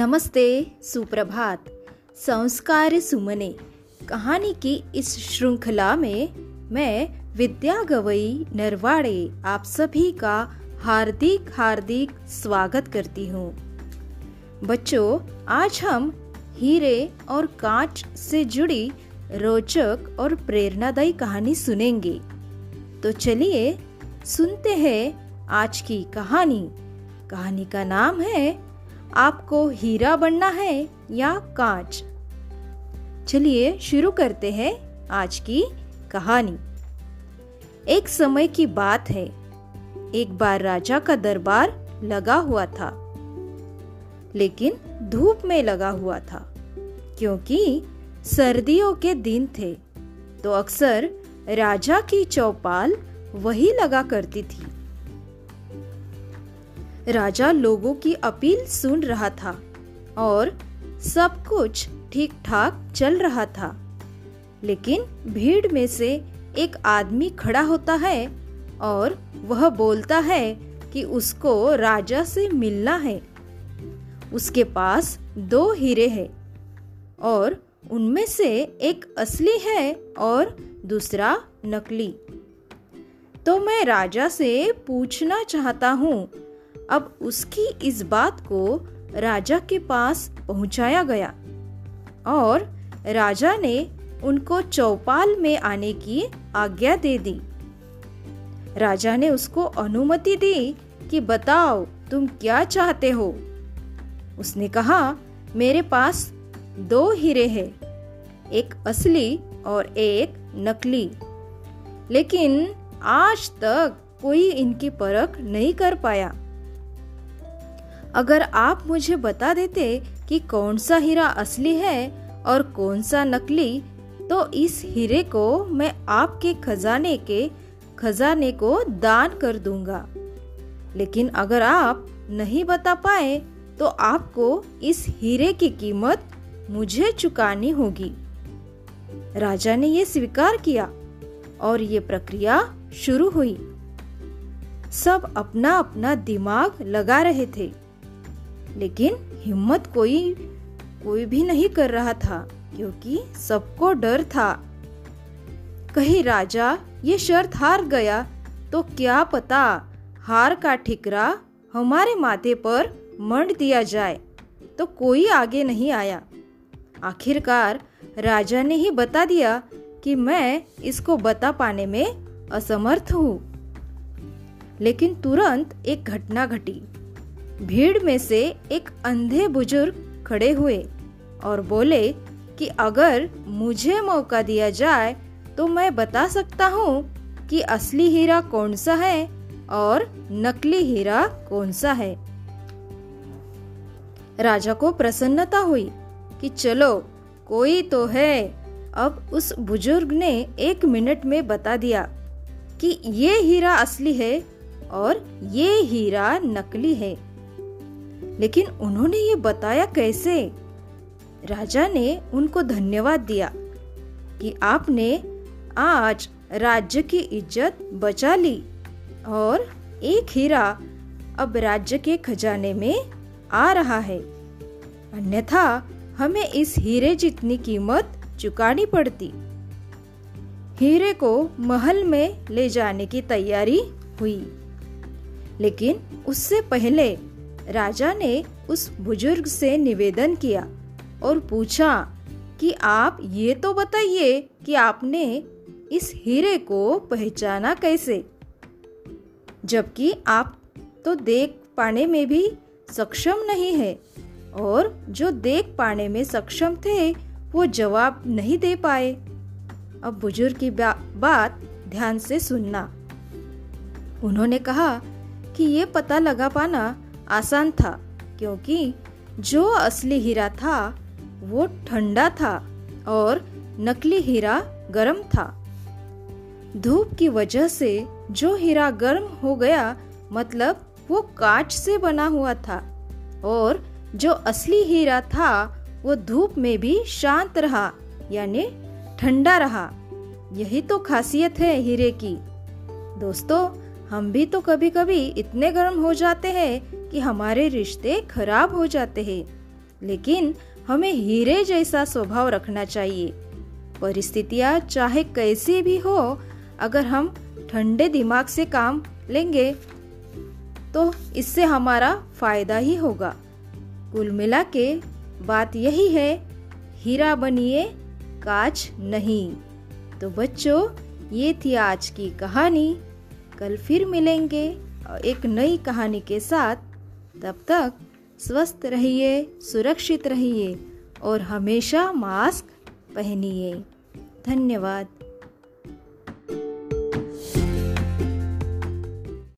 नमस्ते, सुप्रभात। संस्कार सुमने। कहानी की इस श्रृंखला में मैं, विद्या गवई नरवाड़े, आप सभी का हार्दिक हार्दिक स्वागत करती हूँ। बच्चों, आज हम हीरे और कांच से जुड़ी रोचक और प्रेरणादायी कहानी सुनेंगे। तो चलिए, सुनते हैं आज की कहानी। कहानी का नाम है आपको हीरा बनना है या कांच? चलिए शुरू करते हैं आज की कहानी। एक समय की बात है। एक बार राजा का दरबार लगा हुआ था। लेकिन धूप में लगा हुआ था, क्योंकि सर्दियों के दिन थे। तो अक्सर राजा की चौपाल वही लगा करती थी। राजा लोगों की अपील सुन रहा था और सब कुछ ठीक ठाक चल रहा था। लेकिन भीड़ में से एक आदमी खड़ा होता है और वह बोलता है कि उसको राजा से मिलना है। उसके पास दो हीरे हैं और उनमें से एक असली है और दूसरा नकली। तो मैं राजा से पूछना चाहता हूँ अब उसकी इस बात को राजा के पास पहुँचाया गया। और राजा ने उनको चौपाल में आने की आज्ञा दे दी। राजा ने उसको अनुमति दी कि बताओ, तुम क्या चाहते हो? उसने कहा, मेरे पास दो हीरे हैं, एक असली और एक नकली। लेकिन आज तक कोई इनकी परख नहीं कर पाया। अगर आप मुझे बता देते कि कौन सा हीरा असली है और कौन सा नकली तो इस हीरे को मैं आपके खजाने के, खजाने को दान कर दूँगा। लेकिन अगर आप नहीं बता पाए तो आपको इस हीरे की कीमत मुझे चुकानी होगी। राजा ने यह स्वीकार किया और ये प्रक्रिया शुरू हुई। सब अपना अपना दिमाग लगा रहे थे। लेकिन हिम्मत कोई कोई भी नहीं कर रहा था, क्योंकि सबको डर था। कहीं, राजा, ये शर्त हार गया तो क्या पता हार का ठिकरा हमारे माथे पर मंड दिया जाए तो कोई आगे नहीं आया। आखिरकार राजा ने ही बता दिया कि मैं इसको बता पाने में असमर्थ हूँ। लेकिन तुरंत एक घटना घटी। भीड़ में से एक अंधे बुज़ुर्ग खड़े हुए और बोले कि अगर मुझे मौका दिया जाए तो मैं बता सकता हूँ कि असली हीरा कौन सा है और नकली हीरा कौन सा है। राजा को प्रसन्नता हुई कि चलो, कोई तो है। अब उस बुज़ुर्ग ने एक मिनट में बता दिया कि ये हीरा असली है और ये हीरा नकली है। लेकिन उन्होंने ये बताया कैसे? राजा ने उनको धन्यवाद दिया कि आपने आज राज्य की इज़्ज़त बचा ली और एक हीरा अब राज्य के खजाने में आ रहा है। अन्यथा हमें इस हीरे जितनी कीमत चुकानी पड़ती। हीरे को महल में ले जाने की तैयारी हुई। लेकिन उससे पहले राजा ने उस बुज़ुर्ग से निवेदन किया और पूछा कि आप ये तो बताइए कि आपने इस हीरे को पहचाना कैसे? जबकि आप तो देख पाने में भी सक्षम नहीं है और जो देख पाने में सक्षम थे वो जवाब नहीं दे पाए। अब बुज़ुर्ग की बा, बात ध्यान से सुनना। उन्होंने कहा कि ये पता लगा पाना आसान था, क्योंकि जो असली हीरा था, वो ठंडा था और नकली हीरा गर्म था। धूप की वजह से जो हीरा गर्म हो गया मतलब वो कांच से बना हुआ था और जो असली हीरा था, वो धूप में भी शांत रहा, यानी ठंडा रहा। यही तो खासियत है हीरे की। दोस्तों, हम भी तो कभी कभी इतने गर्म हो जाते हैं कि हमारे रिश्ते खराब हो जाते हैं। लेकिन हमें हीरे जैसा स्वभाव रखना चाहिए। परिस्थितियाँ चाहे कैसी भी हो, अगर हम ठंडे दिमाग से काम लेंगे तो इससे हमारा फ़ायदा ही होगा। कुल मिला के बात यही है, हीरा बनिए, काच नहीं। तो बच्चों, ये थी आज की कहानी। कल फिर मिलेंगे एक नई कहानी के साथ। तब तक स्वस्थ रहिए सुरक्षित रहिए और हमेशा मास्क पहनिए। धन्यवाद।